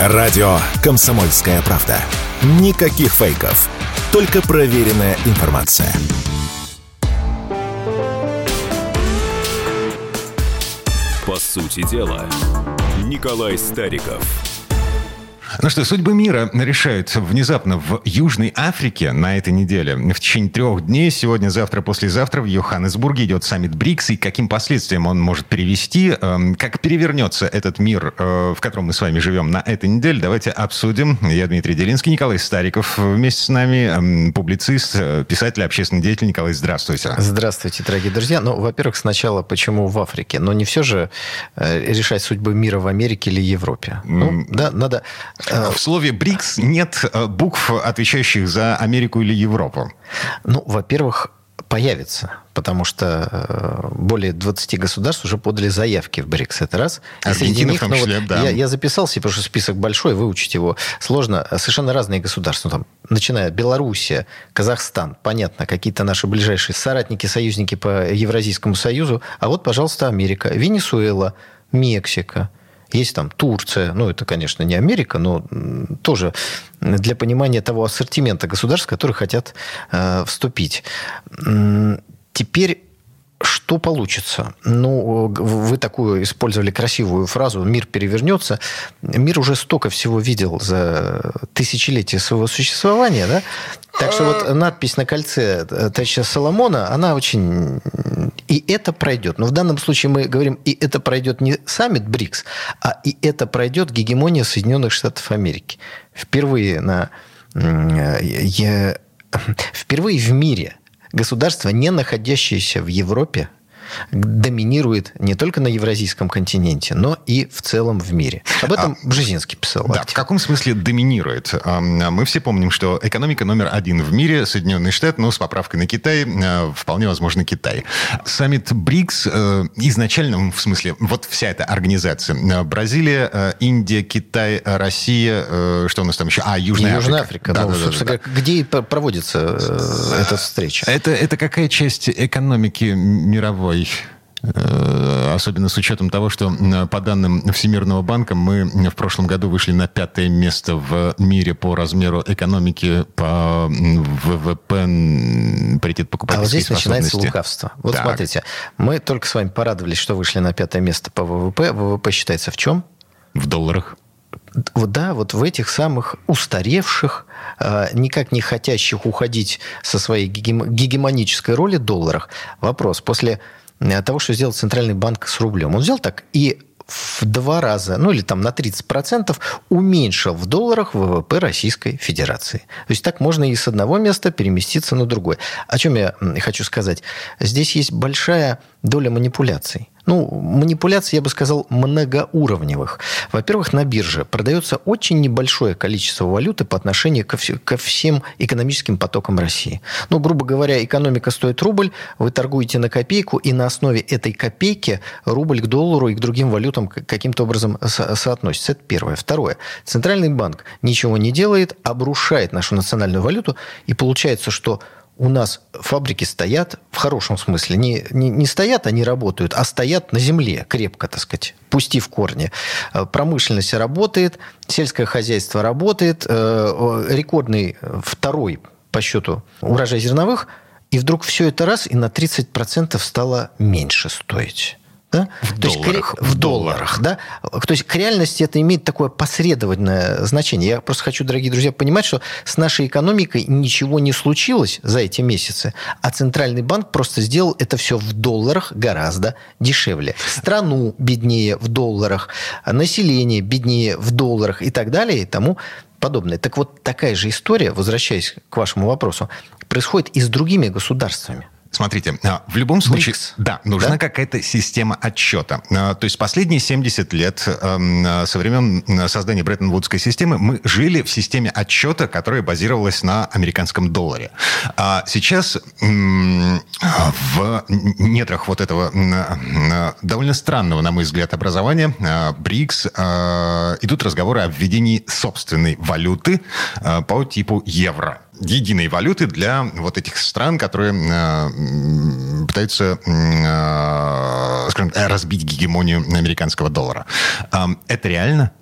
Радио «Комсомольская правда». Никаких фейков. Только проверенная информация. По сути дела, Николай Стариков – ну что, судьбы мира решаются внезапно в Южной Африке на этой неделе. В течение трех дней, сегодня, завтра, послезавтра в Йоханнесбурге идет саммит БРИКС. И каким последствиям он может привести, эм, как перевернется этот мир, э, в котором мы с вами живем на этой неделе, давайте обсудим. Я Дмитрий Делинский, Николай Стариков вместе с нами, эм, публицист, э, писатель, общественный деятель. Николай, здравствуйте. Здравствуйте, дорогие друзья. Ну, во-первых, сначала, почему в Африке? Но не все же э, решать судьбы мира в Америке или Европе. Ну, да, надо в слове БРИКС нет э, букв, отвечающих за Америку или Европу. Ну, во-первых, появится, потому что э, более 20 государств уже подали заявки в БРИКС. Это раз. И среди них, в том числе, ну, вот да. я, я записал себе, потому что список большой, выучить его сложно. Совершенно разные государства. Ну, там, начиная Белоруссия, Казахстан, понятно, какие-то наши ближайшие соратники, союзники по Евразийскому союзу. А вот, пожалуйста, Америка, Венесуэла, Мексика, есть там Турция, ну это, конечно, не Америка, но тоже для понимания того ассортимента государств, которые хотят э, вступить. Теперь что получится? Ну, вы такую использовали красивую фразу «мир перевернется». Мир уже столько всего видел за тысячелетия своего существования, да? Так что вот надпись на кольце товарища Соломона, она очень... И это пройдет. Но в данном случае мы говорим, и это пройдет не саммит БРИКС, а и это пройдет гегемония Соединенных Штатов Америки. Впервые на... Я... Впервые в мире государство, не находящееся в Европе, доминирует не только на евразийском континенте, но и в целом в мире. Об этом а, Бжезинский писал. Да, в каком смысле доминирует? Мы все помним, что экономика номер один в мире Соединенные Штаты, ну, с поправкой на Китай, э, вполне возможно, Китай. Саммит БРИКС э, изначально, в смысле, вот вся эта организация. Э, Бразилия, Индия, Китай, Россия, что у нас там еще? А, Южная, Южная Африка. Африка. Да, ну, да, собственно, да, да. где проводится эта встреча? Это, это какая часть экономики мировой? Э, особенно с учетом того, что по данным Всемирного банка мы в прошлом году вышли на пятое место в мире по размеру экономики, по ВВП, паритет покупательской А вот здесь начинается лукавство. Вот так. смотрите, мы только с вами порадовались, что вышли на пятое место по ВВП. ВВП считается в чем? В долларах. Вот да, вот в этих самых устаревших, э, никак не хотящих уходить со своей гегемонической роли долларах. Вопрос. После того, что сделал Центральный банк с рублем. Он взял так и в два раза, ну или там на 30% уменьшил в долларах ВВП Российской Федерации. То есть так можно и с одного места переместиться на другое. О чем я хочу сказать? Здесь есть большая доля манипуляций ну, манипуляций, я бы сказал, многоуровневых. Во-первых, на бирже продается очень небольшое количество валюты по отношению ко, вс- ко всем экономическим потокам России. Ну, грубо говоря, экономика стоит рубль, вы торгуете на копейку, и на основе этой копейки рубль к доллару и к другим валютам каким-то образом со- соотносится. Это первое. Второе. Центральный банк ничего не делает, обрушает нашу национальную валюту, и получается, что у нас фабрики стоят, в хорошем смысле, не, не, не стоят, они работают, а стоят на земле крепко, так сказать, пустив корни. Э, промышленность работает, сельское хозяйство работает, э, рекордный второй по счету урожай зерновых, и вдруг все это раз и на 30% стало меньше стоить. Да? В То долларах. Есть, в долларах, да? То есть к реальности это имеет такое посредственное значение. Я просто хочу, дорогие друзья, понимать, что с нашей экономикой ничего не случилось за эти месяцы, а Центральный банк просто сделал это все в долларах гораздо дешевле. Страну беднее в долларах, население беднее в долларах и так далее и тому подобное. Так вот, такая же история, возвращаясь к вашему вопросу, происходит и с другими государствами. Смотрите, а, в любом случае, Брикс. да, нужна да? какая-то система отчета. А, то есть последние 70 лет эм, со времен создания Бреттон-Вудской системы мы жили в системе отчета, которая базировалась на американском долларе. А сейчас в недрах вот этого довольно странного, на мой взгляд, образования БРИКС идут разговоры о введении собственной валюты по типу евро единой валюты для вот этих стран, которые э, пытаются, э, скажем, разбить гегемонию американского доллара. Э, это реально?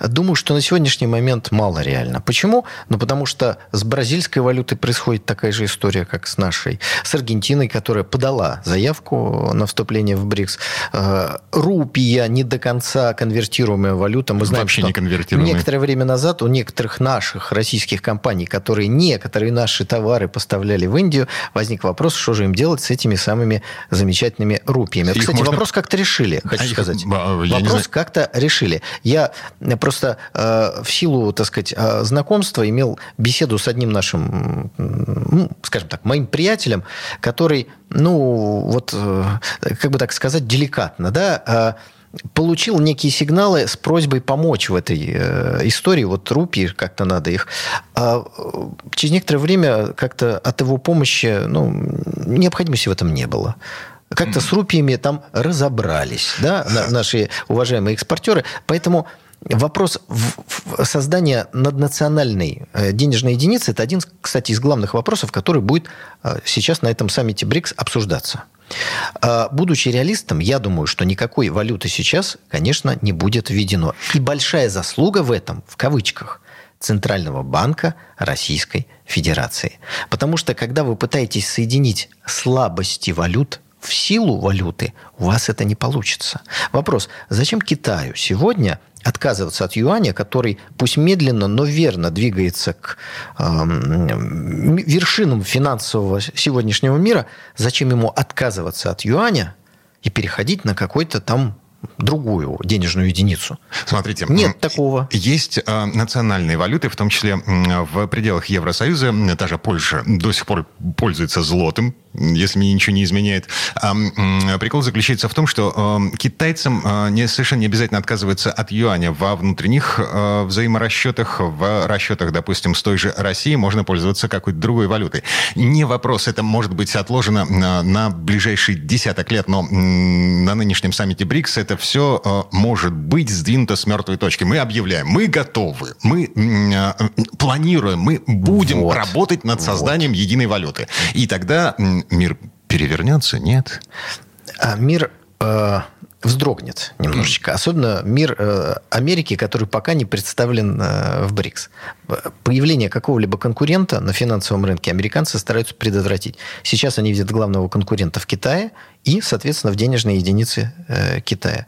Думаю, что на сегодняшний момент мало реально. Почему? Ну, потому что с бразильской валютой происходит такая же история, как с нашей. С Аргентиной, которая подала заявку на вступление в БРИКС. Э, рупия не до конца конвертируемая валюта. Мы знаем, Вообще что не конвертируемая. некоторое время назад у некоторых наших российских компаний, которые некоторые наши товары поставляли в Индию, возник вопрос, что же им делать с этими самыми замечательными рупиями. Их Кстати, можно- вопрос как-то решили, хочу А их- сказать. я не вопрос как-то решили. Я просто э, в силу, так сказать, э, знакомства имел беседу с одним нашим, ну, скажем так, моим приятелем, который, ну, вот, э, как бы так сказать, деликатно, да, получил некие сигналы с просьбой помочь в этой э, истории. Вот рупии как-то надо их. А через некоторое время как-то от его помощи, ну, необходимости в этом не было. Как-то с рупиями там разобрались, да, на- наши уважаемые экспортеры. Поэтому вопрос создания наднациональной э, денежной единицы – это один, кстати, из главных вопросов, который будет э, сейчас на этом саммите БРИКС обсуждаться. А, Будучи реалистом, я думаю, что никакой валюты сейчас, конечно, не будет введено. И большая заслуга в этом, в кавычках, Центрального банка Российской Федерации. Потому что, когда вы пытаетесь соединить слабости валют в силу валюты, у вас это не получится. Вопрос, зачем Китаю сегодня отказываться от юаня, который пусть медленно, но верно двигается к эм, вершинам финансового сегодняшнего мира, зачем ему отказываться от юаня и переходить на какой-то там другую денежную единицу? Смотрите. Нет такого. Есть э, национальные валюты, в том числе в пределах Евросоюза. Та же Польша до сих пор пользуется злотым, если мне ничего не изменяет. А, прикол заключается в том, что э, китайцам э, не, совершенно не обязательно отказываться от юаня во внутренних э, взаиморасчетах, в расчетах, допустим, с той же Россией можно пользоваться какой-то другой валютой. Не вопрос, это может быть отложено на, на ближайший десяток лет, но на нынешнем саммите БРИКС это все э, может быть сдвинуто с мертвой точки. Мы объявляем, мы готовы, мы э, планируем, мы будем Вот. работать над созданием единой валюты. И тогда мир перевернется? Нет. А мир э, вздрогнет немножечко. Особенно мир э, Америки, который пока не представлен э, в БРИКС. Э, Появление какого-либо конкурента на финансовом рынке американцы стараются предотвратить. Сейчас они видят главного конкурента в Китае и, соответственно, в денежной единице э, Китая.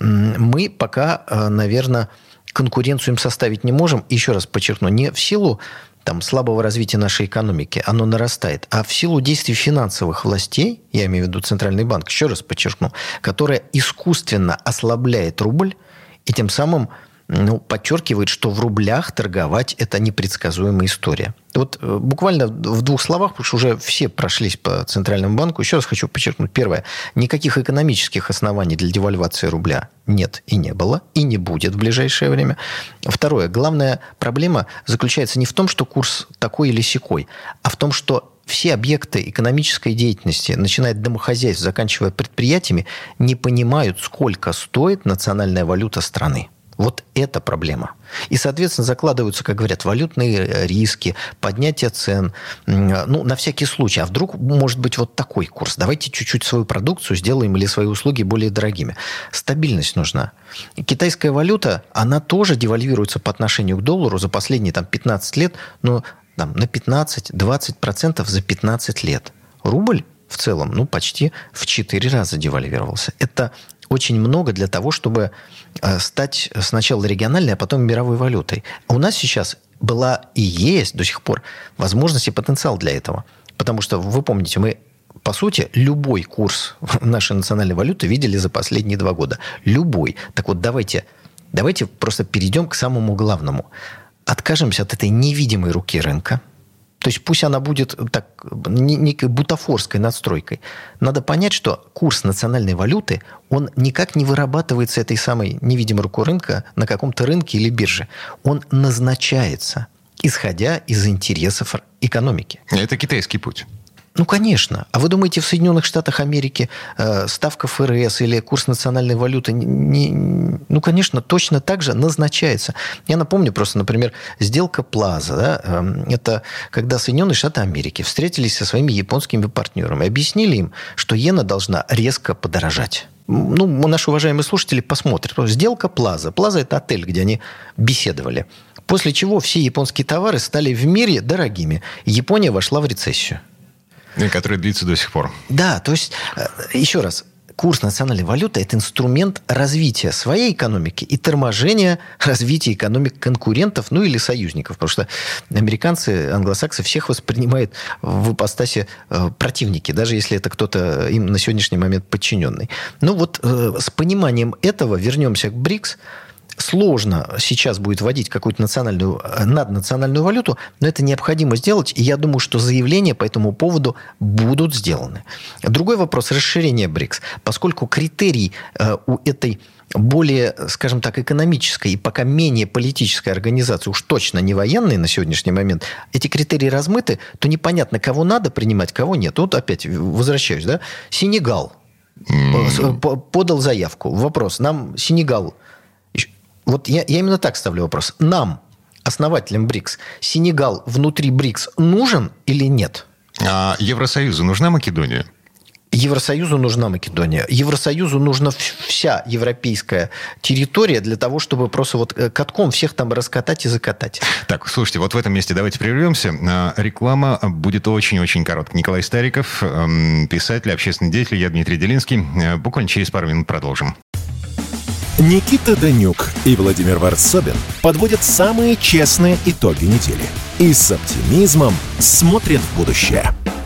Мы пока, наверное, конкуренцию им составить не можем. Еще раз подчеркну, не в силу там, слабого развития нашей экономики, оно нарастает, а в силу действий финансовых властей, я имею в виду Центральный банк, еще раз подчеркну, которая искусственно ослабляет рубль и тем самым ну, подчеркивает, что в рублях торговать это непредсказуемая история. Вот э, буквально в двух словах, потому что уже все прошлись по Центральному банку, еще раз хочу подчеркнуть. Первое. Никаких экономических оснований для девальвации рубля нет и не было, и не будет в ближайшее время. Второе. Главная проблема заключается не в том, что курс такой или сякой, а в том, что все объекты экономической деятельности, начиная от домохозяйств, заканчивая предприятиями, не понимают, сколько стоит национальная валюта страны. Вот это проблема. И, соответственно, закладываются, как говорят, валютные риски, поднятие цен. Ну, на всякий случай. А вдруг может быть вот такой курс? Давайте чуть-чуть свою продукцию сделаем или свои услуги более дорогими. Стабильность нужна. Китайская валюта, она тоже девальвируется по отношению к доллару за последние там, 15 лет, но там, на 15-20% за 15 лет. Рубль в целом, ну, почти в 4 раза девальвировался. Это очень много для того, чтобы э, стать сначала региональной, а потом мировой валютой. А у нас сейчас была и есть до сих пор возможность и потенциал для этого. Потому что, вы помните, мы по сути, любой курс нашей национальной валюты видели за последние два года. Любой. Так вот, давайте, давайте просто перейдем к самому главному. Откажемся от этой невидимой руки рынка. То есть пусть она будет так, некой бутафорской надстройкой. Надо понять, что курс национальной валюты, он никак не вырабатывается этой самой невидимой рукой рынка на каком-то рынке или бирже. Он назначается, исходя из интересов экономики. Это китайский путь. Ну, конечно. А вы думаете, в Соединенных Штатах Америки э, ставка ФРС или курс национальной валюты, не, не, ну, конечно, точно так же назначается. Я напомню просто, например, сделка Плаза. Да, э, это когда Соединенные Штаты Америки встретились со своими японскими партнерами, объяснили им, что иена должна резко подорожать. ну, наши уважаемые слушатели посмотрят. Сделка Плаза. Плаза – это отель, где они беседовали. После чего все японские товары стали в мире дорогими. Япония вошла в рецессию. Которая длится до сих пор. Да, то есть, э, еще раз, курс национальной валюты – это инструмент развития своей экономики и торможения развития экономик конкурентов, ну или союзников. Потому что американцы, англосаксы всех воспринимают в ипостасе э, противники, даже если это кто-то им на сегодняшний момент подчиненный. Ну вот э, с пониманием этого вернемся к БРИКС – сложно сейчас будет вводить какую-то национальную, э, наднациональную валюту, но это необходимо сделать, и я думаю, что заявления по этому поводу будут сделаны. Другой вопрос – расширение БРИКС. Поскольку критерий э, у этой более, скажем так, экономической и пока менее политической организации, уж точно не военной на сегодняшний момент, эти критерии размыты, то непонятно, кого надо принимать, кого нет. Вот опять возвращаюсь, да? Сенегал mm. подал заявку. Вопрос. Нам Сенегал вот я, я именно так ставлю вопрос. Нам, основателям БРИКС, Сенегал внутри БРИКС нужен или нет? А Евросоюзу нужна Македония? Евросоюзу нужна Македония. Евросоюзу нужна вся европейская территория для того, чтобы просто вот э, катком всех там раскатать и закатать. Так, слушайте, вот в этом месте давайте прервемся. А, реклама будет очень-очень короткая. Николай Стариков, эм, писатель, общественный деятель, я Дмитрий Делинский. Э, буквально через пару минут продолжим. Никита Данюк и Владимир Варсобин подводят самые честные итоги недели и с оптимизмом смотрят в будущее.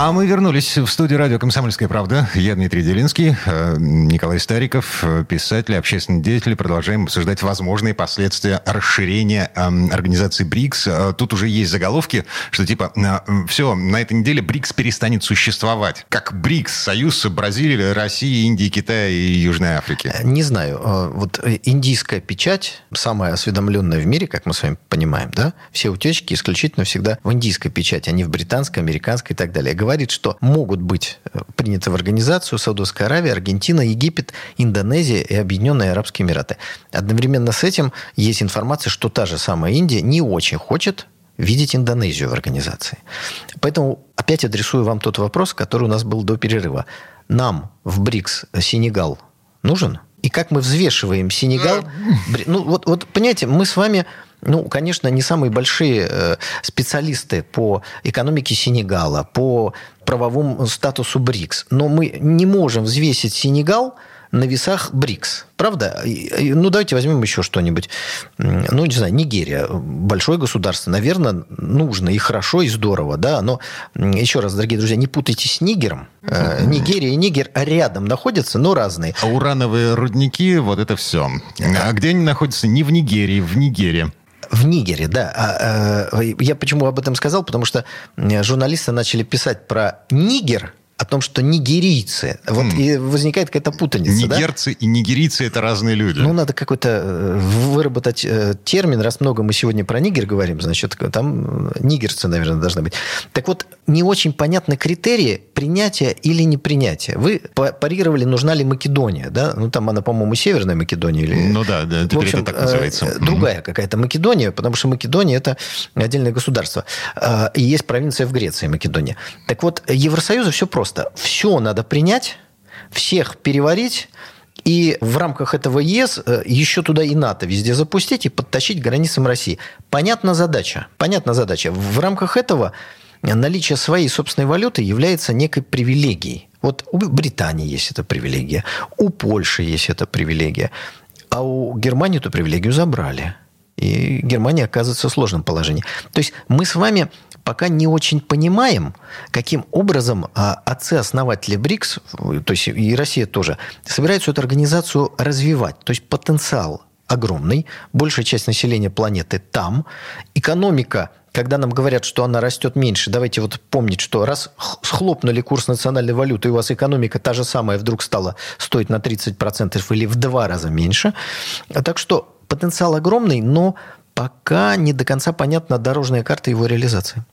а мы вернулись в студию радио «Комсомольская правда». Я Дмитрий Делинский, э, Николай Стариков, э, писатель, общественный деятель. Продолжаем обсуждать возможные последствия расширения эм, организации БРИКС. Э, тут уже есть заголовки, что типа все, на этой неделе БРИКС перестанет существовать. Как БРИКС, союз Бразилии, России, Индии, Китая и Южной Африки. Не знаю. Вот индийская печать, самая осведомленная в мире, как мы с вами понимаем, да? Все утечки исключительно всегда в индийской печати, а не в британской, американской и так далее говорит, что могут быть э, приняты в организацию Саудовская Аравия, Аргентина, Египет, Индонезия и Объединенные Арабские Эмираты. Одновременно с этим есть информация, что та же самая Индия не очень хочет видеть Индонезию в организации. Поэтому опять адресую вам тот вопрос, который у нас был до перерыва. Нам в БРИКС Сенегал нужен? И как мы взвешиваем Сенегал? Ну, вот, вот понимаете, мы с вами ну, конечно, не самые большие э, специалисты по экономике Сенегала, по правовому статусу БРИКС, но мы не можем взвесить Сенегал на весах БРИКС. Правда? Ну, давайте возьмем еще что-нибудь. Ну, не знаю, Нигерия. Большое государство. Наверное, нужно и хорошо, и здорово. Да? Но, еще раз, дорогие друзья, не путайте с Нигером. Э, Нигерия и Нигер рядом находятся, но разные. А урановые рудники, вот это все. А где они находятся? Не в Нигерии, в Нигере. В Нигере, да. А, а, я почему об этом сказал? Потому что журналисты начали писать про Нигер, о том, что нигерийцы. Вот mm. и возникает какая-то путаница. Нигерцы да? и нигерийцы это разные люди. Ну, надо какой-то э, выработать э, термин. Раз много мы сегодня про нигер говорим, значит, там нигерцы, наверное, должны быть. Так вот, не очень понятны критерии принятия или не принятия. Вы парировали, нужна ли Македония, да? Ну, там она, по-моему, Северная Македония. Или... Ну да, да теперь в общем, это так называется. Э, другая mm-hmm. какая-то Македония, потому что Македония – это отдельное государство. Э, и есть провинция в Греции, Македония. Так вот, Евросоюзу все просто просто. Все надо принять, всех переварить, и в рамках этого ЕС э, еще туда и НАТО везде запустить и подтащить границам России. Понятна задача. Понятна задача. В рамках этого наличие своей собственной валюты является некой привилегией. Вот у Британии есть эта привилегия, у Польши есть эта привилегия, а у Германии эту привилегию забрали. И Германия оказывается в сложном положении. То есть мы с вами пока не очень понимаем, каким образом а, отцы-основатели БРИКС, то есть и Россия тоже, собираются эту организацию развивать. То есть потенциал огромный, большая часть населения планеты там, экономика когда нам говорят, что она растет меньше, давайте вот помнить, что раз схлопнули курс национальной валюты, и у вас экономика та же самая вдруг стала стоить на 30% или в два раза меньше. Так что потенциал огромный, но пока не до конца понятна дорожная карта его реализации.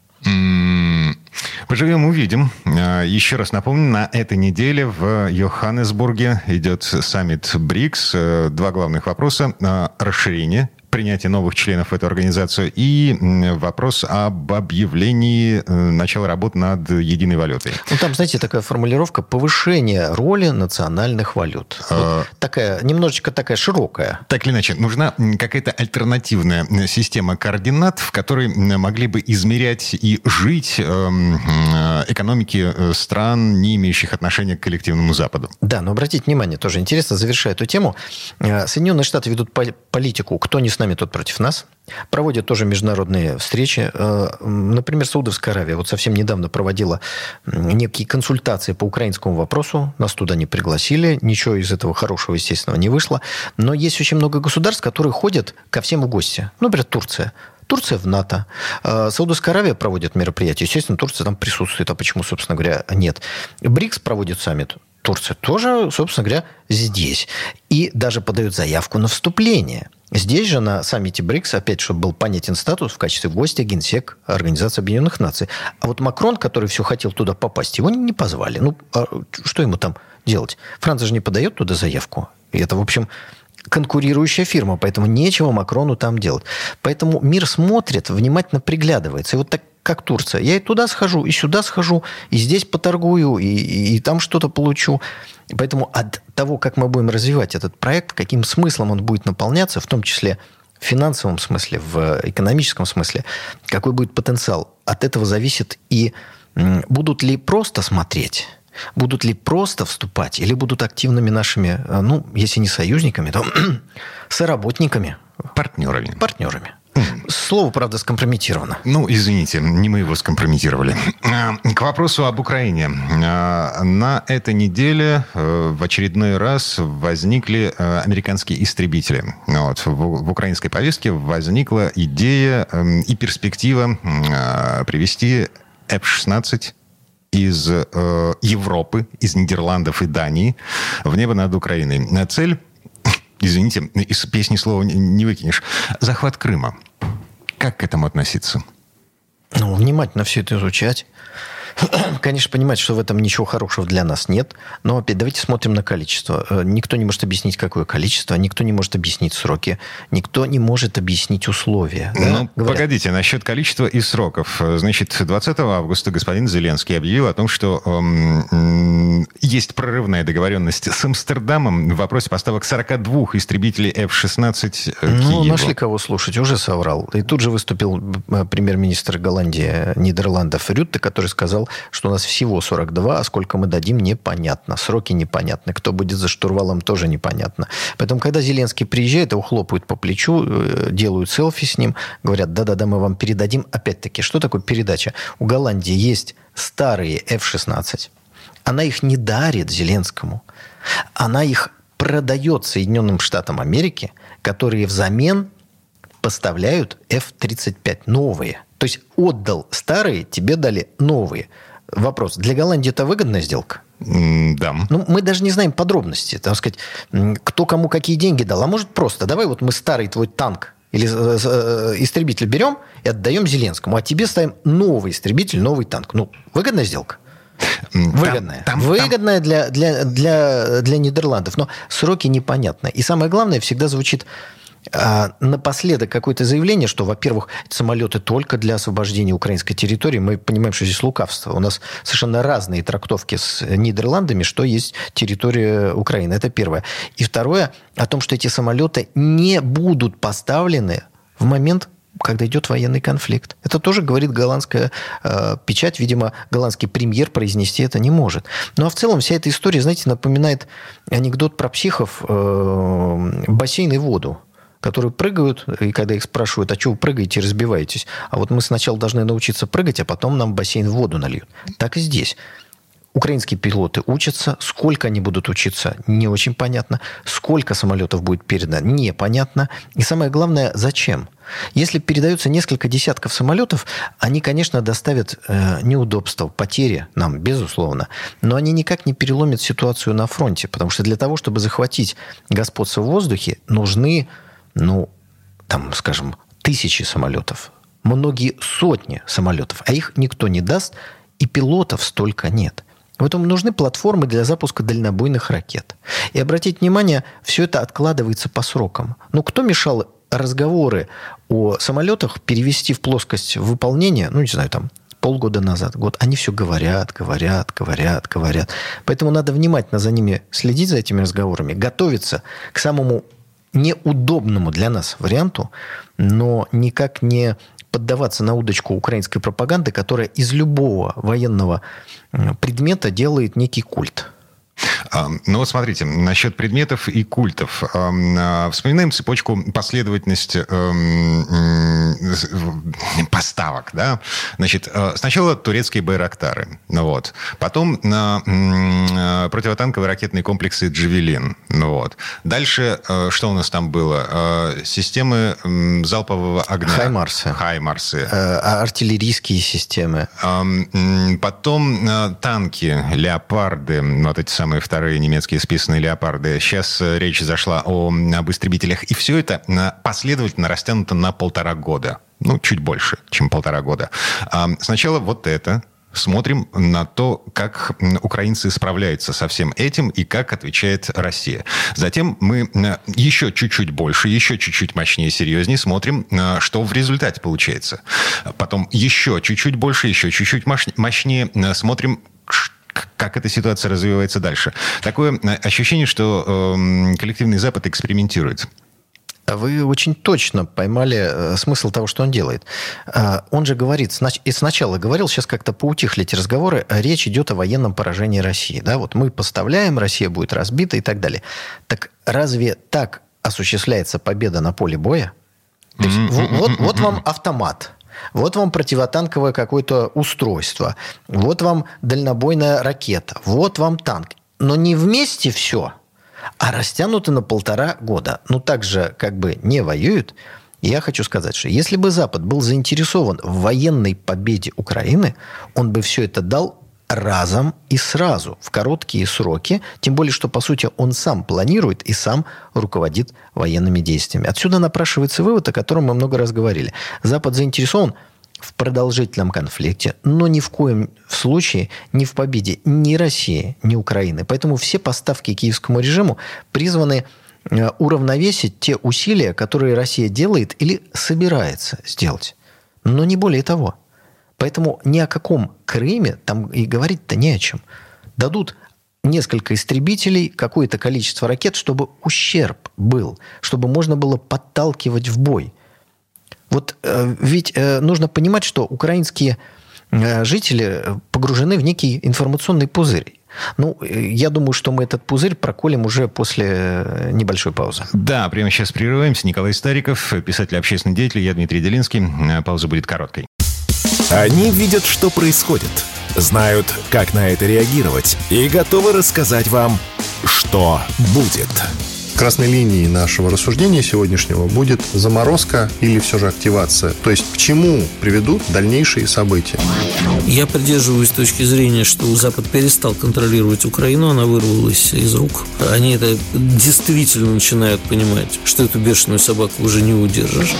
Поживем, увидим. А, еще раз напомню, на этой неделе в Йоханнесбурге идет саммит БРИКС. Э, два главных вопроса. А, расширение принятия новых членов в эту организацию и вопрос об объявлении э, начала работ над единой валютой. Ну, там, знаете, такая формулировка повышение роли национальных валют. А... Вот такая, немножечко такая широкая. Так или иначе, нужна какая-то альтернативная система координат, в которой могли бы измерять и жить эм, э, экономики э, стран, не имеющих отношения к коллективному Западу. Да, но обратите внимание, тоже интересно, завершая эту тему, Соединенные Штаты ведут политику «кто не с нами, тот против нас. Проводят тоже международные встречи. Э, например, Саудовская Аравия вот совсем недавно проводила некие консультации по украинскому вопросу. Нас туда не пригласили. Ничего из этого хорошего, естественно, не вышло. Но есть очень много государств, которые ходят ко всем в гости. Например, Турция. Турция в НАТО. Э, Саудовская Аравия проводит мероприятия. Естественно, Турция там присутствует. А почему, собственно говоря, нет? БРИКС проводит саммит. Турция тоже, собственно говоря, здесь. И даже подает заявку на вступление. Здесь же на саммите БРИКС, опять, чтобы был понятен статус, в качестве гостя генсек Организации Объединенных Наций. А вот Макрон, который все хотел туда попасть, его не позвали. Ну, а что ему там делать? Франция же не подает туда заявку. И это, в общем, конкурирующая фирма, поэтому нечего Макрону там делать. Поэтому мир смотрит, внимательно приглядывается. И вот так как Турция. Я и туда схожу, и сюда схожу, и здесь поторгую, и, и, и там что-то получу. Поэтому от того, как мы будем развивать этот проект, каким смыслом он будет наполняться, в том числе в финансовом смысле, в экономическом смысле, какой будет потенциал, от этого зависит и будут ли просто смотреть, будут ли просто вступать, или будут активными нашими, э, ну, если не союзниками, то соработниками. Партнерами. Партнерами. Слово, правда, скомпрометировано. Ну, извините, не мы его скомпрометировали. А, к вопросу об Украине. А, на этой неделе э, в очередной раз возникли э, американские истребители. Вот. В украинской повестке возникла идея эм, и перспектива а, привести F-16 из э, Европы, из Нидерландов и Дании в небо над Украиной. Цель извините, из песни слова не выкинешь. Захват Крыма. Как к этому относиться? Ну, внимательно все это изучать. Конечно, понимать, что в этом ничего хорошего для нас нет, но опять давайте смотрим на количество. Э, никто не может объяснить, какое количество, никто не может объяснить сроки, никто не может объяснить условия. Да? Ну, Говорят. погодите, насчет количества и сроков. Значит, 20 августа господин Зеленский объявил о том, что эм, есть прорывная договоренность с Амстердамом в вопросе поставок 42 истребителей F-16 э, Ну, нашли кого слушать, уже соврал. И тут же выступил э, премьер-министр Голландии Нидерландов Рютте, который сказал, что у нас всего 42, а сколько мы дадим, непонятно. Сроки непонятны. Кто будет за штурвалом, тоже непонятно. Поэтому, когда Зеленский приезжает, его хлопают по плечу, э, делают селфи с ним, говорят, да-да-да, мы вам передадим. Опять-таки, что такое передача? У Голландии есть старые F-16. Она их не дарит Зеленскому. Она их продает Соединенным Штатам Америки, которые взамен поставляют F-35 новые. То есть отдал старые, тебе дали новые. Вопрос. Для Голландии это выгодная сделка? Да. Ну, мы даже не знаем подробности. Так сказать, кто кому какие деньги дал. А может просто, давай вот мы старый твой танк или э, э, истребитель берем и отдаем Зеленскому, а тебе ставим новый истребитель, новый танк. Ну, выгодная сделка? Выгодная. Там, там, Выгодная там... Для, для, для, для Нидерландов. Но сроки непонятны. И самое главное, всегда звучит а напоследок какое-то заявление, что, во-первых, самолеты только для освобождения украинской территории. Мы понимаем, что здесь лукавство. У нас совершенно разные трактовки с Нидерландами, что есть территория Украины. Это первое. И второе, о том, что эти самолеты не будут поставлены в момент, когда идет военный конфликт. Это тоже говорит голландская э, печать. Видимо, голландский премьер произнести это не может. Ну а в целом вся эта история, знаете, напоминает анекдот про психов э, бассейн и воду которые прыгают, и когда их спрашивают, а что вы прыгаете и разбиваетесь? А вот мы сначала должны научиться прыгать, а потом нам бассейн в воду нальют. Так и здесь. Украинские пилоты учатся. Сколько они будут учиться, не очень понятно. Сколько самолетов будет передано, непонятно. И самое главное, зачем? Если передаются несколько десятков самолетов, они, конечно, доставят э, неудобства, потери нам, безусловно. Но они никак не переломят ситуацию на фронте. Потому что для того, чтобы захватить господство в воздухе, нужны, ну, там, скажем, тысячи самолетов. Многие сотни самолетов. А их никто не даст, и пилотов столько нет. Поэтому нужны платформы для запуска дальнобойных ракет. И обратите внимание, все это откладывается по срокам. Ну, кто мешал разговоры о самолетах перевести в плоскость выполнения, ну, не знаю, там, полгода назад, год, они все говорят, говорят, говорят, говорят. Поэтому надо внимательно за ними следить, за этими разговорами, готовиться к самому неудобному для нас варианту, но никак не поддаваться на удочку украинской пропаганды, которая из любого военного предмета делает некий культ. Ну вот смотрите, насчет предметов и культов. А, вспоминаем цепочку последовательность поставок. Да? Значит, э, сначала турецкие байрактары. Ну вот. Потом на противотанковые ракетные комплексы «Джавелин». Ну вот. Дальше э, что у нас там было? Э, системы залпового огня. Хаймарсы. Хаймарсы. А артиллерийские системы. Потом танки, леопарды, вот эти самые вторые немецкие списанные леопарды. Сейчас э, речь зашла о, об истребителях. И все это последовательно растянуто на полтора года. Ну, чуть больше, чем полтора года. Сначала вот это, смотрим на то, как украинцы справляются со всем этим и как отвечает Россия. Затем мы еще чуть-чуть больше, еще чуть-чуть мощнее, серьезнее смотрим, что в результате получается. Потом еще чуть-чуть больше, еще чуть-чуть мощнее смотрим, как эта ситуация развивается дальше. Такое э, ощущение, что э, коллективный Запад экспериментирует. Вы очень точно поймали э, смысл того, что он делает. Э, он же говорит, и сначала говорил, сейчас как-то поутихли эти разговоры, речь идет о военном поражении России. Да? Вот мы поставляем, Россия будет разбита и так далее. Так разве так осуществляется победа на поле боя? То есть, вот, вот вам автомат. Вот вам противотанковое какое-то устройство. Вот вам дальнобойная ракета. Вот вам танк. Но не вместе все, а растянуто на полтора года. Ну, так же как бы не воюют. я хочу сказать, что если бы Запад был заинтересован в военной победе Украины, он бы все это дал разом и сразу, в короткие сроки, тем более, что, по сути, он сам планирует и сам руководит военными действиями. Отсюда напрашивается вывод, о котором мы много раз говорили. Запад заинтересован в продолжительном конфликте, но ни в коем случае не в победе ни России, ни Украины. Поэтому все поставки киевскому режиму призваны э, уравновесить те усилия, которые Россия делает или собирается сделать. Но не более того – Поэтому ни о каком Крыме там и говорить-то не о чем. Дадут несколько истребителей, какое-то количество ракет, чтобы ущерб был, чтобы можно было подталкивать в бой. Вот э, ведь э, нужно понимать, что украинские э, жители погружены в некий информационный пузырь. Ну, э, я думаю, что мы этот пузырь проколем уже после э, небольшой паузы. Да, прямо сейчас прерываемся. Николай Стариков, писатель, общественный деятель, я Дмитрий Делинский. Пауза будет короткой. Они видят, что происходит, знают, как на это реагировать и готовы рассказать вам, что будет. Красной линией нашего рассуждения сегодняшнего будет заморозка или все же активация. То есть к чему приведут дальнейшие события. Я придерживаюсь точки зрения, что Запад перестал контролировать Украину, она вырвалась из рук. Они это действительно начинают понимать, что эту бешеную собаку уже не удержишь.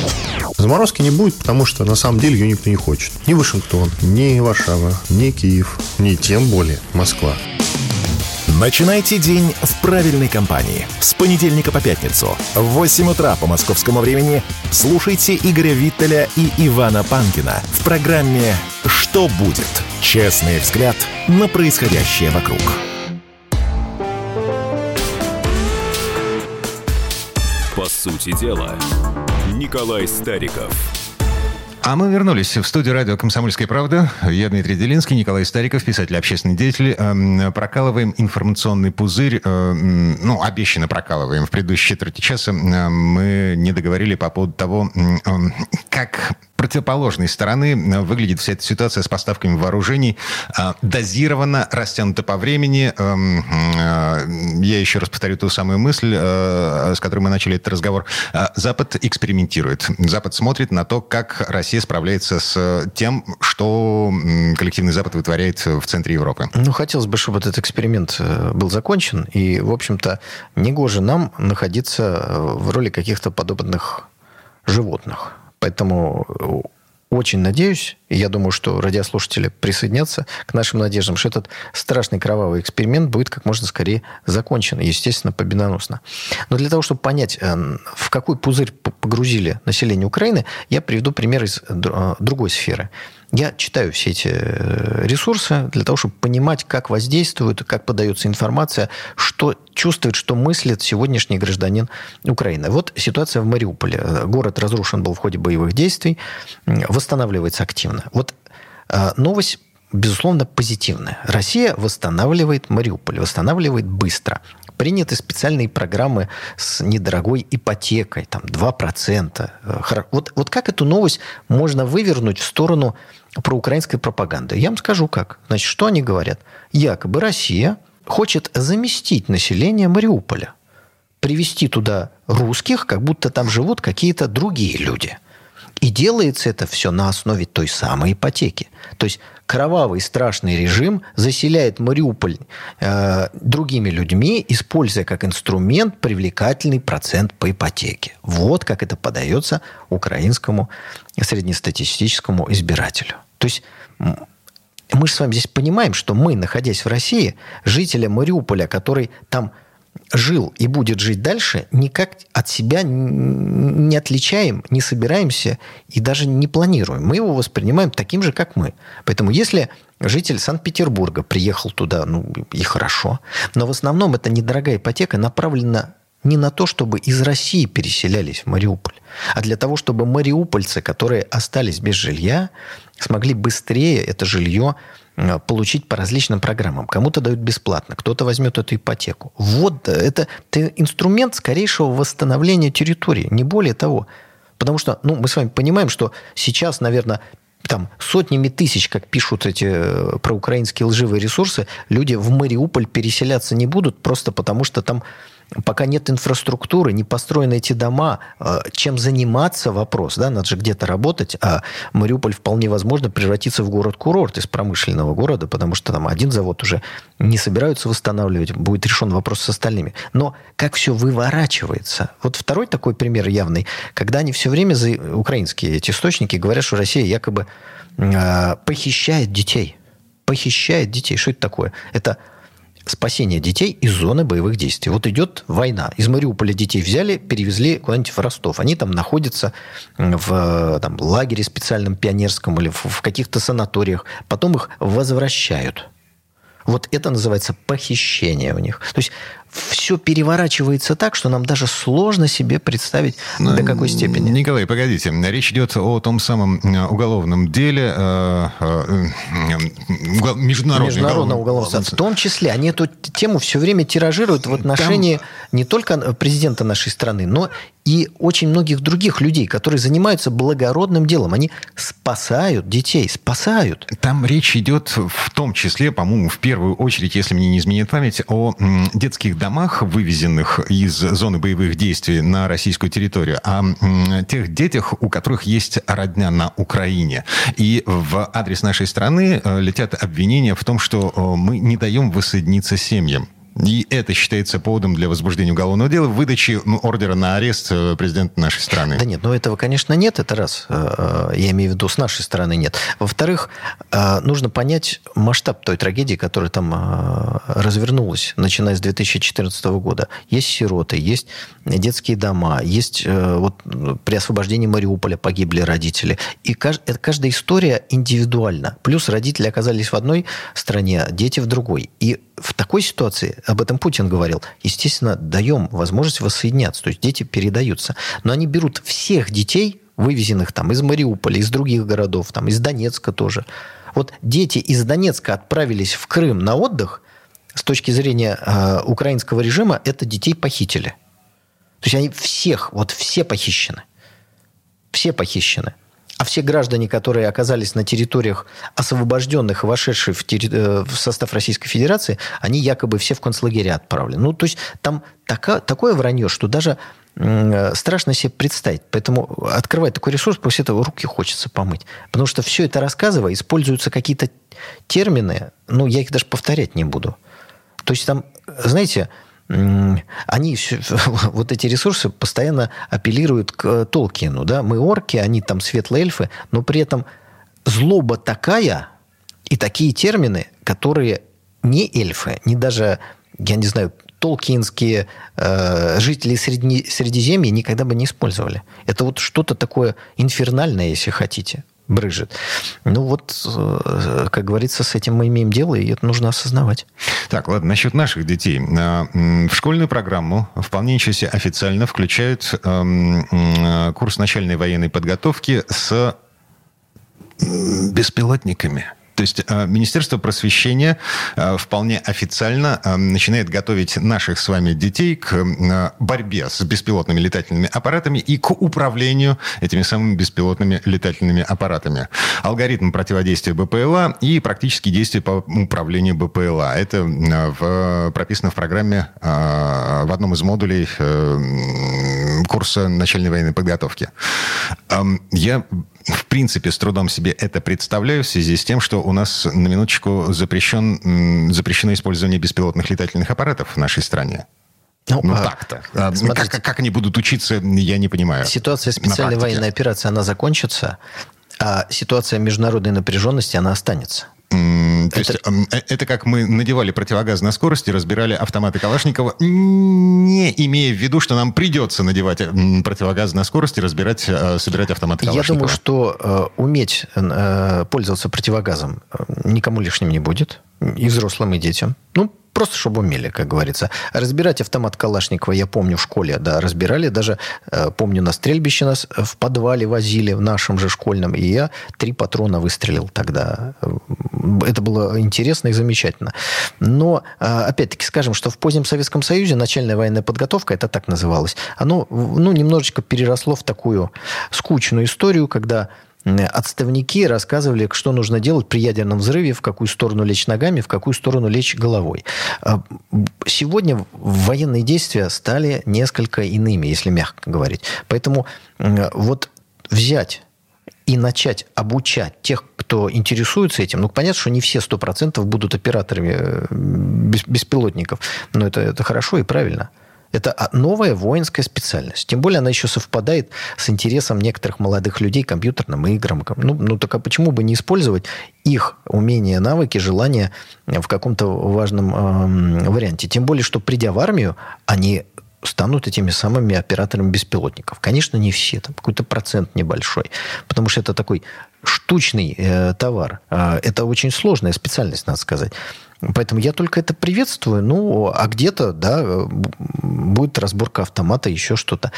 Заморозки не будет, потому что на самом деле ее никто не хочет. Ни Вашингтон, ни Варшава, ни Киев, ни тем более Москва. Начинайте день в правильной компании. С понедельника по пятницу в 8 утра по московскому времени слушайте Игоря Виттеля и Ивана Панкина в программе «Что будет?» Честный взгляд на происходящее вокруг. По сути дела, Николай Стариков – а мы вернулись в студию радио «Комсомольская правда». Я Дмитрий Делинский, Николай Стариков, писатель, общественный деятель. Эм, прокалываем информационный пузырь. Эм, ну, обещанно прокалываем. В предыдущей четверти часа эм, мы не договорили по поводу того, как противоположной стороны выглядит вся эта ситуация с поставками вооружений. Дозированно, растянута по времени. Эм, я еще раз повторю ту самую мысль, с которой мы начали этот разговор. Запад экспериментирует. Запад смотрит на то, как Россия справляется с тем, что коллективный Запад вытворяет в центре Европы. Ну, хотелось бы, чтобы этот эксперимент э, был закончен. И, в общем-то, негоже нам находиться э, в роли каких-то подобных животных. Поэтому э, очень надеюсь, и я думаю, что радиослушатели присоединятся к нашим надеждам, что этот страшный кровавый эксперимент будет как можно скорее закончен, естественно, победоносно. Но для того, чтобы понять, в какой пузырь погрузили население Украины, я приведу пример из другой сферы. Я читаю все эти э, ресурсы для того, чтобы понимать, как воздействует, как подается информация, что чувствует, что мыслит сегодняшний гражданин Украины. Вот ситуация в Мариуполе. Город разрушен был в ходе боевых действий, восстанавливается активно. Вот э, новость безусловно, позитивная. Россия восстанавливает Мариуполь, восстанавливает быстро приняты специальные программы с недорогой ипотекой, там 2%. Вот, вот как эту новость можно вывернуть в сторону проукраинской пропаганды? Я вам скажу как. Значит, что они говорят? Якобы Россия хочет заместить население Мариуполя, привести туда русских, как будто там живут какие-то другие люди – и делается это все на основе той самой ипотеки. То есть кровавый страшный режим заселяет Мариуполь э, другими людьми, используя как инструмент привлекательный процент по ипотеке. Вот как это подается украинскому среднестатистическому избирателю. То есть мы же с вами здесь понимаем, что мы, находясь в России, жителя Мариуполя, который там жил и будет жить дальше, никак от себя не отличаем, не собираемся и даже не планируем. Мы его воспринимаем таким же, как мы. Поэтому если житель Санкт-Петербурга приехал туда, ну и хорошо, но в основном это недорогая ипотека направлена не на то, чтобы из России переселялись в Мариуполь, а для того, чтобы мариупольцы, которые остались без жилья, смогли быстрее это жилье получить по различным программам. Кому-то дают бесплатно, кто-то возьмет эту ипотеку. Вот это, это инструмент скорейшего восстановления территории, не более того. Потому что ну, мы с вами понимаем, что сейчас, наверное, там сотнями тысяч, как пишут эти э, проукраинские лживые ресурсы, люди в Мариуполь переселяться не будут, просто потому что там пока нет инфраструктуры, не построены эти дома, э, чем заниматься вопрос, да, надо же где-то работать, а Мариуполь вполне возможно превратится в город-курорт из промышленного города, потому что там один завод уже не собираются восстанавливать, будет решен вопрос с остальными. Но как все выворачивается? Вот второй такой пример явный, когда они все время, за украинские эти источники, говорят, что Россия якобы э, похищает детей. Похищает детей. Что это такое? Это спасения детей из зоны боевых действий. Вот идет война. Из Мариуполя детей взяли, перевезли куда-нибудь в Ростов. Они там находятся в там, лагере специальном пионерском или в, в каких-то санаториях. Потом их возвращают. Вот это называется похищение у них. То есть все переворачивается так, что нам даже сложно себе представить, Но, до какой степени. Николай, погодите. Речь идет о том самом э, уголовном деле э, э, Международного, Международного уголовного суда. В том числе они эту тему все время тиражируют в отношении Там... не только президента нашей страны, но и очень многих других людей, которые занимаются благородным делом. Они спасают детей, спасают. Там речь идет в том числе, по-моему, в первую очередь, если мне не изменит память, о детских домах, вывезенных из зоны боевых действий на российскую территорию, о тех детях, у которых есть родня на Украине. И в адрес нашей страны э, летят обвинения в том, что мы не даем воссоединиться семьям. И это считается поводом для возбуждения уголовного дела, выдачи ну, ордера на арест э, президента нашей страны. Да нет, ну этого, конечно, нет, это раз. Э, э, я имею в виду, с нашей стороны нет. Во-вторых, нужно понять масштаб той трагедии, которая там развернулась, начиная с 2014 года. Есть сироты, есть детские дома, есть вот при освобождении Мариуполя погибли родители. И каждая история индивидуальна. Плюс родители оказались в одной стране, дети в другой. И в такой ситуации, об этом Путин говорил, естественно, даем возможность воссоединяться. То есть дети передаются. Но они берут всех детей, вывезенных там из Мариуполя, из других городов, там, из Донецка тоже. Вот дети из Донецка отправились в Крым на отдых, с точки зрения э, украинского режима, это детей похитили. То есть они всех, вот все похищены. Все похищены. А все граждане, которые оказались на территориях освобожденных и вошедшие в, терри... Э, в состав Российской Федерации, они якобы все в концлагеря отправлены. Ну, то есть там така... такое вранье, что даже страшно себе представить. Поэтому открывать такой ресурс, после этого руки хочется помыть. Потому что все это рассказывая, используются какие-то термины, ну, я их даже повторять не буду. То есть там, знаете, они, вот эти ресурсы постоянно апеллируют к Толкину. Да? Мы орки, они там светлые эльфы, но при этом злоба такая и такие термины, которые не эльфы, не даже, я не знаю, толкинские э, жители Средне, Средиземья никогда бы не использовали. Это вот что-то такое инфернальное, если хотите брыжет. Ну вот, э, как говорится, с этим мы имеем дело, и это нужно осознавать. Так, ладно, насчет наших детей. А, в школьную программу вполне себе официально включают эм, э, курс начальной военной подготовки с беспилотниками. То есть э, Министерство просвещения э, вполне официально э, начинает готовить наших с вами детей к борьбе с беспилотными летательными аппаратами и к управлению этими самыми беспилотными летательными аппаратами. Алгоритм противодействия БПЛА и практические действия по управлению БПЛА. Это в, прописано в программе в одном из модулей курса начальной военной подготовки. Я в принципе, с трудом себе это представляю в связи с тем, что у нас на минуточку запрещен, запрещено использование беспилотных летательных аппаратов в нашей стране. Ну, ну а, так-то. А, ну, смотрите, как, как они будут учиться, я не понимаю. Ситуация специальной военной операции, она закончится, а ситуация международной напряженности, она останется. То это... есть э, это как мы надевали противогаз на скорости, разбирали автоматы Калашникова, не имея в виду, что нам придется надевать противогаз на скорости, разбирать, э, собирать автоматы Калашникова. Я думаю, что э, уметь э, пользоваться противогазом э, никому лишним не будет, и взрослым, и детям. Ну, Просто чтобы умели, как говорится. Разбирать автомат Калашникова, я помню, в школе, да, разбирали. Даже, э, помню, на стрельбище нас в подвале возили, в нашем же школьном. И я три патрона выстрелил тогда. Это было интересно и замечательно. Но, э, опять-таки, скажем, что в позднем Советском Союзе начальная военная подготовка, это так называлось, оно, ну, немножечко переросло в такую скучную историю, когда отставники рассказывали, что нужно делать при ядерном взрыве, в какую сторону лечь ногами, в какую сторону лечь головой. А, сегодня военные действия стали несколько иными, если мягко говорить. Поэтому вот взять и начать обучать тех, кто интересуется этим, ну, понятно, что не все 100% будут операторами э, беспилотников, но это, это хорошо и правильно. Это новая воинская специальность. Тем более она еще совпадает с интересом некоторых молодых людей к компьютерным играм. Ну, ну так а почему бы не использовать их умения, навыки, желания в каком-то важном э, варианте? Тем более, что придя в армию, они станут этими самыми операторами беспилотников. Конечно, не все, там какой-то процент небольшой, потому что это такой штучный э, товар. Э, это очень сложная специальность, надо сказать. Поэтому я только это приветствую. Ну, а где-то, да, будет разборка автомата, еще что-то.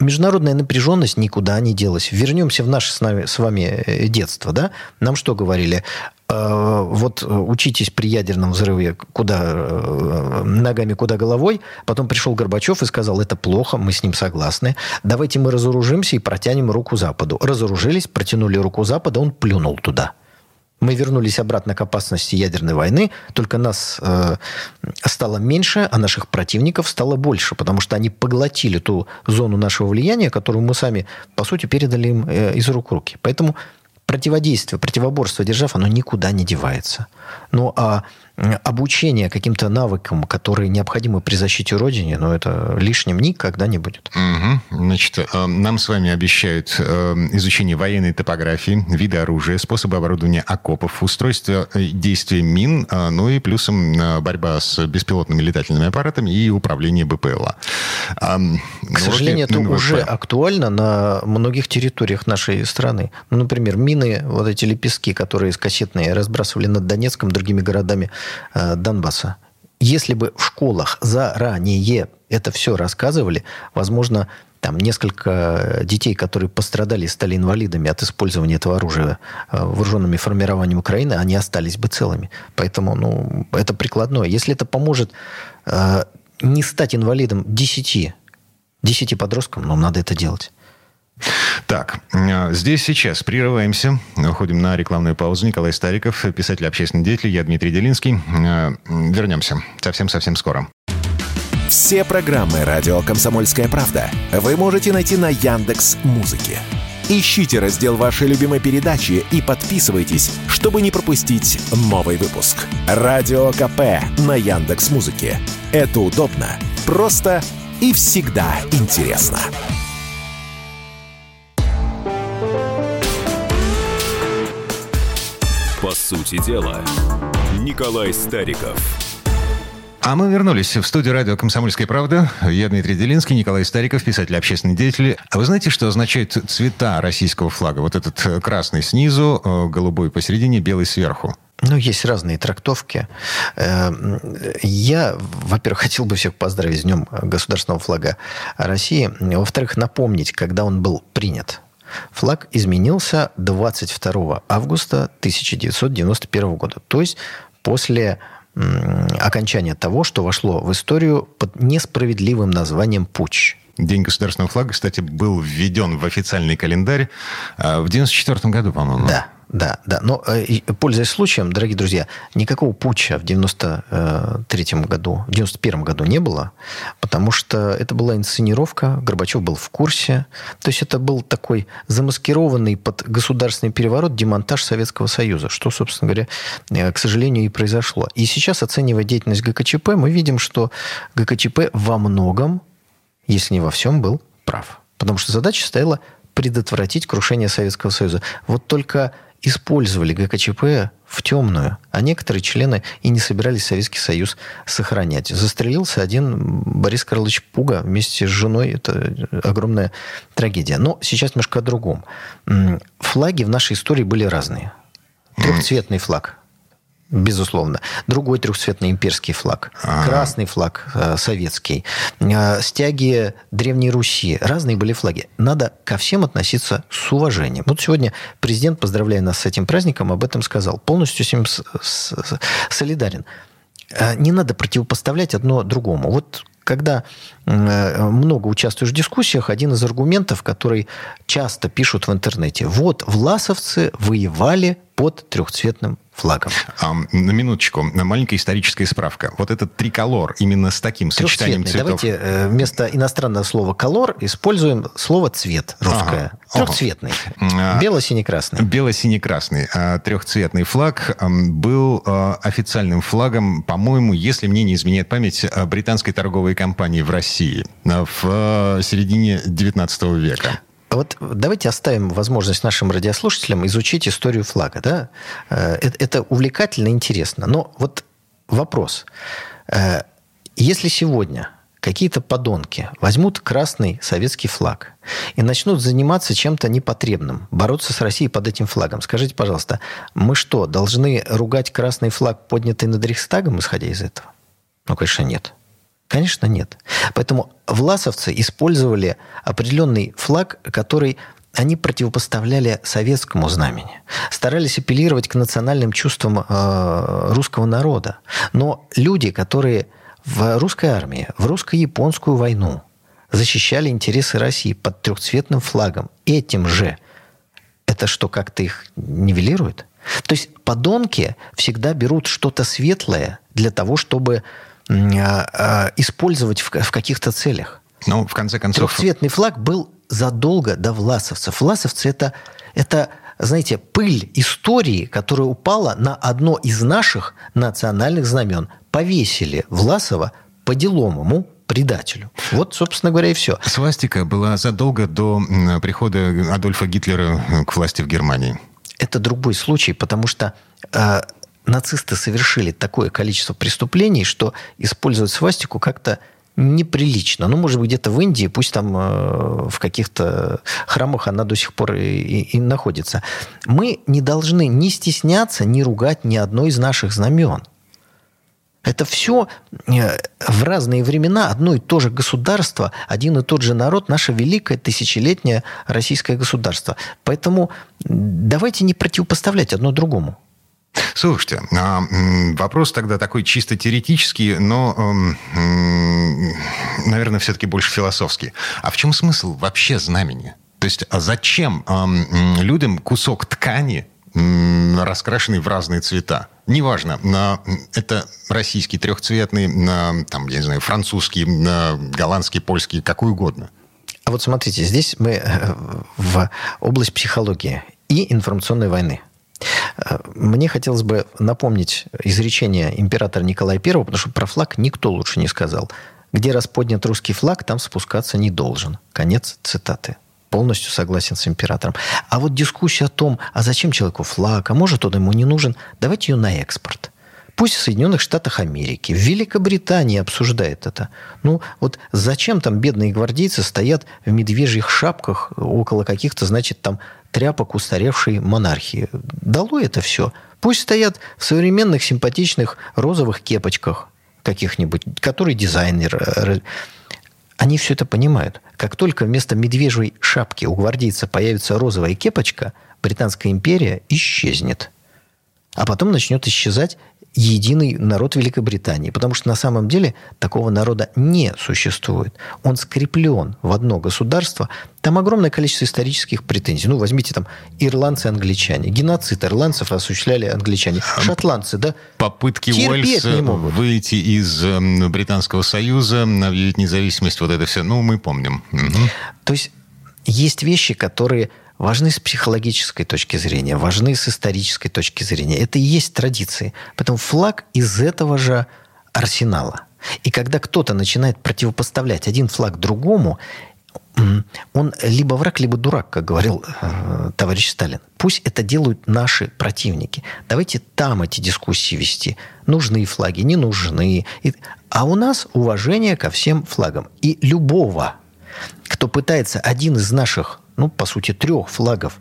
Международная напряженность никуда не делась. Вернемся в наше с, нами, с вами э, детство, да? Нам что говорили? Э, вот учитесь при ядерном взрыве куда э, ногами, куда головой. Потом пришел Горбачев и сказал, это плохо, мы с ним согласны. Давайте мы разоружимся и протянем руку Западу. Разоружились, протянули руку Запада, он плюнул туда – мы вернулись обратно к опасности ядерной войны, только нас э, стало меньше, а наших противников стало больше, потому что они поглотили ту зону нашего влияния, которую мы сами, по сути, передали им э, из рук в руки. Поэтому противодействие, противоборство держав, оно никуда не девается. Ну, а обучение каким-то навыкам, которые необходимы при защите Родины, но это лишним никогда не будет. Угу. Значит, э, нам с вами обещают э, изучение военной топографии, виды оружия, способы оборудования окопов, устройство э, действия мин, ну и плюсом борьба с беспилотными летательными аппаратами и управление БПЛА. К сожалению, это уже актуально на многих территориях нашей страны. Ну, например, мины, вот эти лепестки, которые кассетные разбрасывали над Донецком, другими городами Э, Донбасса. Если бы в школах заранее это все рассказывали, возможно, там несколько детей, которые пострадали, стали инвалидами от использования этого оружия э, вооруженными формированием Украины, они остались бы целыми. Поэтому ну, это прикладное. Если это поможет э, не стать инвалидом 10, 10 подросткам, ну, надо это делать. Так, э, здесь сейчас прерываемся, уходим на рекламную паузу. Николай Стариков, писатель, общественный деятель, я Дмитрий Делинский. Э, вернемся совсем-совсем скоро. Все программы «Радио Комсомольская правда» вы можете найти на Яндекс Музыке. Ищите раздел вашей любимой передачи и подписывайтесь, чтобы не пропустить новый выпуск. Радио КП на Яндекс Музыке. Это удобно, просто и всегда интересно. По сути дела, Николай Стариков – а мы вернулись в студию радио «Комсомольская правда». Я Дмитрий Делинский, Николай Стариков, писатель, общественный деятель. А вы знаете, что означают цвета российского флага? Вот этот э, красный снизу, э, голубой посередине, белый сверху. Ну, есть разные трактовки. Э, я, во-первых, хотел бы всех поздравить с Днем государственного флага России. Во-вторых, напомнить, когда он был принят. Флаг изменился 22 августа 1991 года. То есть после окончания того, что вошло в историю под несправедливым названием «Путч». День государственного флага, кстати, был введен в официальный календарь а, в 1994 году, по-моему. Да, да, да. Но, э, пользуясь случаем, дорогие друзья, никакого путча в 93 году, в 91 году не было, потому что это была инсценировка, Горбачев был в курсе. То есть это был такой замаскированный под государственный переворот демонтаж Советского Союза, что, собственно говоря, э, к сожалению, и произошло. И сейчас, оценивая деятельность ГКЧП, мы видим, что ГКЧП во многом, если не во всем, был прав. Потому что задача стояла предотвратить крушение Советского Союза. Вот только использовали ГКЧП в темную, а некоторые члены и не собирались Советский Союз сохранять. Застрелился один Борис Карлович Пуга вместе с женой. Это огромная трагедия. Но сейчас немножко о другом. Флаги в нашей истории были разные. Трехцветный флаг безусловно. Другой трехцветный имперский флаг. А-а-а. Красный флаг э, советский. Э, стяги Древней Руси. Разные были флаги. Надо ко всем относиться с уважением. Вот сегодня президент, поздравляя нас с этим праздником, об этом сказал. Полностью с ним с, с, солидарен. Э, не надо противопоставлять одно другому. Вот когда э, много участвуешь в дискуссиях, один из аргументов, который часто пишут в интернете, вот власовцы воевали под трехцветным флагом. А, на минуточку, маленькая историческая справка. Вот этот триколор именно с таким сочетанием цветов... Давайте э, вместо иностранного слова «колор» используем слово «цвет» русское. Ага. Трехцветный. А, Бело-синий-красный. Бело-синий-красный. А, трехцветный флаг был а, официальным флагом, по-моему, если мне не изменяет память, британской торговой компании в России в середине 19 века. Вот давайте оставим возможность нашим радиослушателям изучить историю флага. Да? Э, это, это увлекательно, интересно. Но вот вопрос. Э, если сегодня какие-то подонки возьмут красный советский флаг и начнут заниматься чем-то непотребным, бороться с Россией под этим флагом. Скажите, пожалуйста, мы что, должны ругать красный флаг, поднятый над Рейхстагом, исходя из этого? Ну, конечно, нет. Конечно, нет. Поэтому власовцы использовали определенный флаг, который они противопоставляли советскому знамени, старались апеллировать к национальным чувствам э, русского народа. Но люди, которые в русской армии, в русско-японскую войну защищали интересы России под трехцветным флагом, этим же, это что, как-то их нивелирует? То есть подонки всегда берут что-то светлое для того, чтобы использовать в, в каких-то целях. Ну, в конце концов... Трехцветный флаг был задолго до власовцев. Власовцы это, это, знаете, пыль истории, которая упала на одно из наших национальных знамен. Повесили Власова по деловому предателю. Вот, собственно говоря, и все. Свастика была задолго до прихода Адольфа Гитлера к власти в Германии. Это другой случай, потому что э, нацисты совершили такое количество преступлений, что использовать свастику как-то неприлично. Ну, может быть, где-то в Индии, пусть там э, в каких-то храмах она до сих пор и, и, и находится. Мы не должны ни стесняться, ни ругать ни одно из наших знамен. Это все э, в разные времена одно и то же государство, один и тот же народ, наше великое тысячелетнее российское государство. Поэтому давайте не противопоставлять одно другому. Слушайте, а, вопрос тогда такой чисто теоретический, но, наверное, все-таки больше философский. А в чем смысл вообще знамени? То есть а зачем людям кусок ткани, раскрашенный в разные цвета? Неважно, это российский трехцветный, там, я не знаю, французский, голландский, польский, какой угодно. А вот смотрите, здесь мы э, в область психологии и информационной войны. Мне хотелось бы напомнить изречение императора Николая I, потому что про флаг никто лучше не сказал. Где расподнят русский флаг, там спускаться не должен. Конец цитаты полностью согласен с императором. А вот дискуссия о том, а зачем человеку флаг, а может он ему не нужен, давайте ее на экспорт. Пусть в Соединенных Штатах Америки, в Великобритании обсуждает это. Ну, вот зачем там бедные гвардейцы стоят в медвежьих шапках около каких-то, значит, там тряпок устаревшей монархии? Дало это все. Пусть стоят в современных симпатичных розовых кепочках каких-нибудь, который дизайнер. Э, они все это понимают. Как только вместо медвежьей шапки у гвардейца появится розовая кепочка, Британская империя исчезнет. А потом начнет исчезать единый народ Великобритании. Потому что на самом деле такого народа не существует. Он скреплен в одно государство. Там огромное количество исторических претензий. Ну, возьмите там ирландцы, англичане. Геноцид ирландцев осуществляли англичане. Шотландцы, да? Попытки Уэльса выйти из эм, Британского Союза, объявить независимость, вот это все, ну, мы помним. Угу. То есть есть вещи, которые важны с психологической точки зрения, важны с исторической точки зрения. Это и есть традиции. Поэтому флаг из этого же арсенала. И когда кто-то начинает противопоставлять один флаг другому, он либо враг, либо дурак, как говорил э, товарищ Сталин. Пусть это делают наши противники. Давайте там эти дискуссии вести. Нужны флаги, не нужны. И... А у нас уважение ко всем флагам. И любого, кто пытается один из наших ну, по сути, трех флагов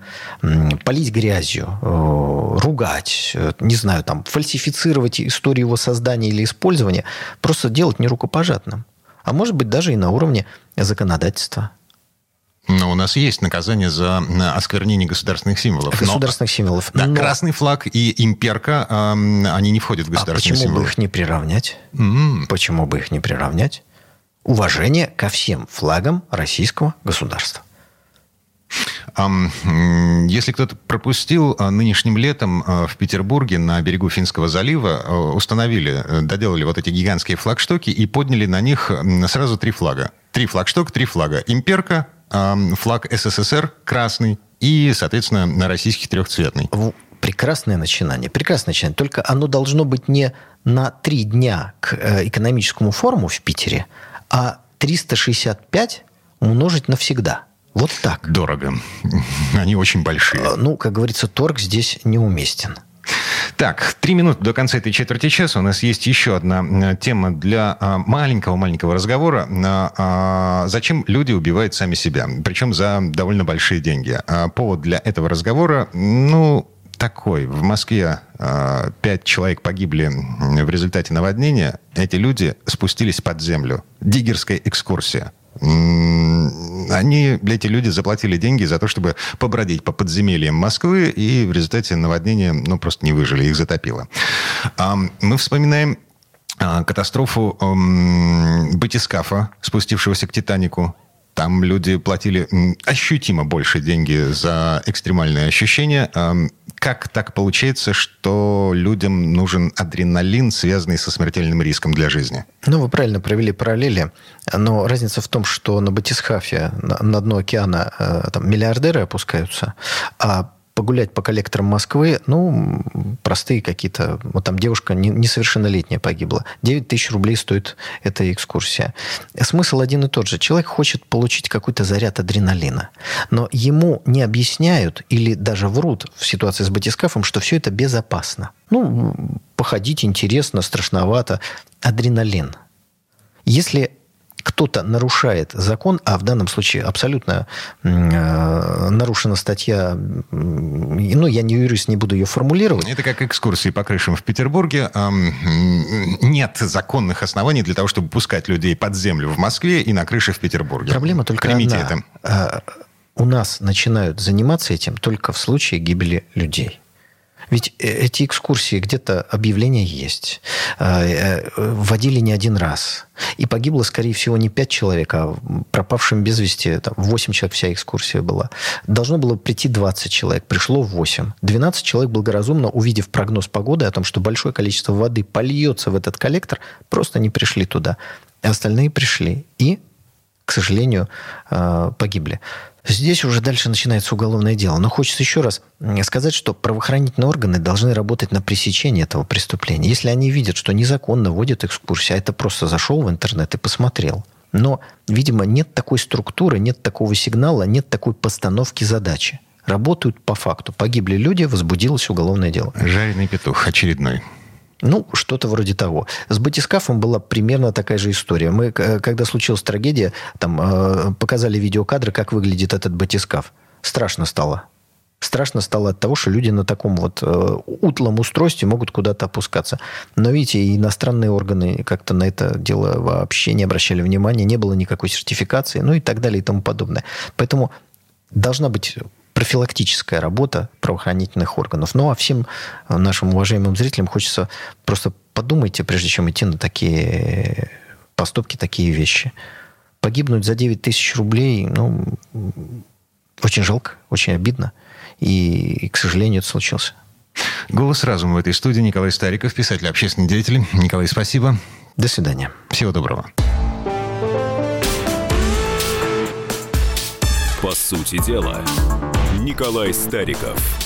полить грязью, э, ругать, э, не знаю, там, фальсифицировать историю его создания или использования, просто делать нерукопожатным. А может быть, даже и на уровне законодательства. Но у нас есть наказание за осквернение государственных символов. Государственных но, символов. Да, но... красный флаг и имперка, э, они не входят в а государственные а почему символы. бы их не приравнять? Mm. Почему бы их не приравнять? Уважение ко всем флагам российского государства. Если кто-то пропустил, а, нынешним летом а, в Петербурге на берегу Финского залива а, установили, э, доделали вот эти гигантские флагштоки и подняли на них сразу три флага. Три флагштока, три флага. Имперка, флаг СССР красный и, соответственно, на российский трехцветный. Прекрасное начинание, прекрасное начинание. Только оно должно быть не на три дня к э, экономическому форуму в Питере, а 365 умножить навсегда – вот так. Дорого. Они очень большие. А, ну, как говорится, торг здесь неуместен. Так, три минуты до конца этой четверти часа. У нас есть еще одна э, тема для маленького-маленького разговора. А, зачем люди убивают сами себя? Причем за довольно большие деньги. А, повод для этого разговора, ну, такой. В Москве пять человек погибли в результате наводнения. Эти люди спустились под землю. Диггерская экскурсия они, эти люди заплатили деньги за то, чтобы побродить по подземельям Москвы, и в результате наводнения, ну, просто не выжили, их затопило. Мы вспоминаем а, катастрофу батискафа, спустившегося к «Титанику». Там люди платили ощутимо больше деньги за экстремальные ощущения. Как так получается, что людям нужен адреналин, связанный со смертельным риском для жизни? Ну, вы правильно провели параллели. Но разница в том, что на Батисхафе, на дно океана, э, там миллиардеры опускаются, а погулять по коллекторам Москвы, ну, простые какие-то... Вот там девушка несовершеннолетняя погибла. 9 тысяч рублей стоит эта экскурсия. Смысл один и тот же. Человек хочет получить какой-то заряд адреналина. Но ему не объясняют или даже врут в ситуации с батискафом, что все это безопасно. Ну, походить интересно, страшновато. Адреналин. Если кто-то нарушает закон, а в данном случае абсолютно э, нарушена статья, ну, я не юрист, не буду ее формулировать. Это как экскурсии по крышам в Петербурге. Нет законных оснований для того, чтобы пускать людей под землю в Москве и на крыше в Петербурге. Проблема только Примите одна. Это. У нас начинают заниматься этим только в случае гибели людей. Ведь э, эти экскурсии где-то объявления есть. Э, вводили не один раз. И погибло, скорее всего, не 5 человек, а пропавшим без вести там, 8 человек вся экскурсия была. Должно было прийти 20 человек, пришло 8. 12 человек благоразумно, увидев прогноз погоды о том, что большое количество воды польется в этот коллектор, просто не пришли туда. А остальные пришли. И, к сожалению, погибли. Здесь уже дальше начинается уголовное дело. Но хочется еще раз сказать, что правоохранительные органы должны работать на пресечение этого преступления. Если они видят, что незаконно вводят экскурсии, а это просто зашел в интернет и посмотрел. Но, видимо, нет такой структуры, нет такого сигнала, нет такой постановки задачи. Работают по факту. Погибли люди, возбудилось уголовное дело. Жареный петух очередной. Ну, что-то вроде того. С батискафом была примерно такая же история. Мы, когда случилась трагедия, там э, показали видеокадры, как выглядит этот батискаф. Страшно стало. Страшно стало от того, что люди на таком вот э, утлом устройстве могут куда-то опускаться. Но видите, иностранные органы как-то на это дело вообще не обращали внимания, не было никакой сертификации, ну и так далее и тому подобное. Поэтому должна быть профилактическая работа правоохранительных органов. Ну, а всем нашим уважаемым зрителям хочется просто подумайте, прежде чем идти на такие поступки, такие вещи. Погибнуть за 9 тысяч рублей, ну, очень жалко, очень обидно. И, и, к сожалению, это случилось. Голос разума в этой студии Николай Стариков, писатель, общественный деятель. Николай, спасибо. До свидания. Всего доброго. По сути дела, Николай Стариков.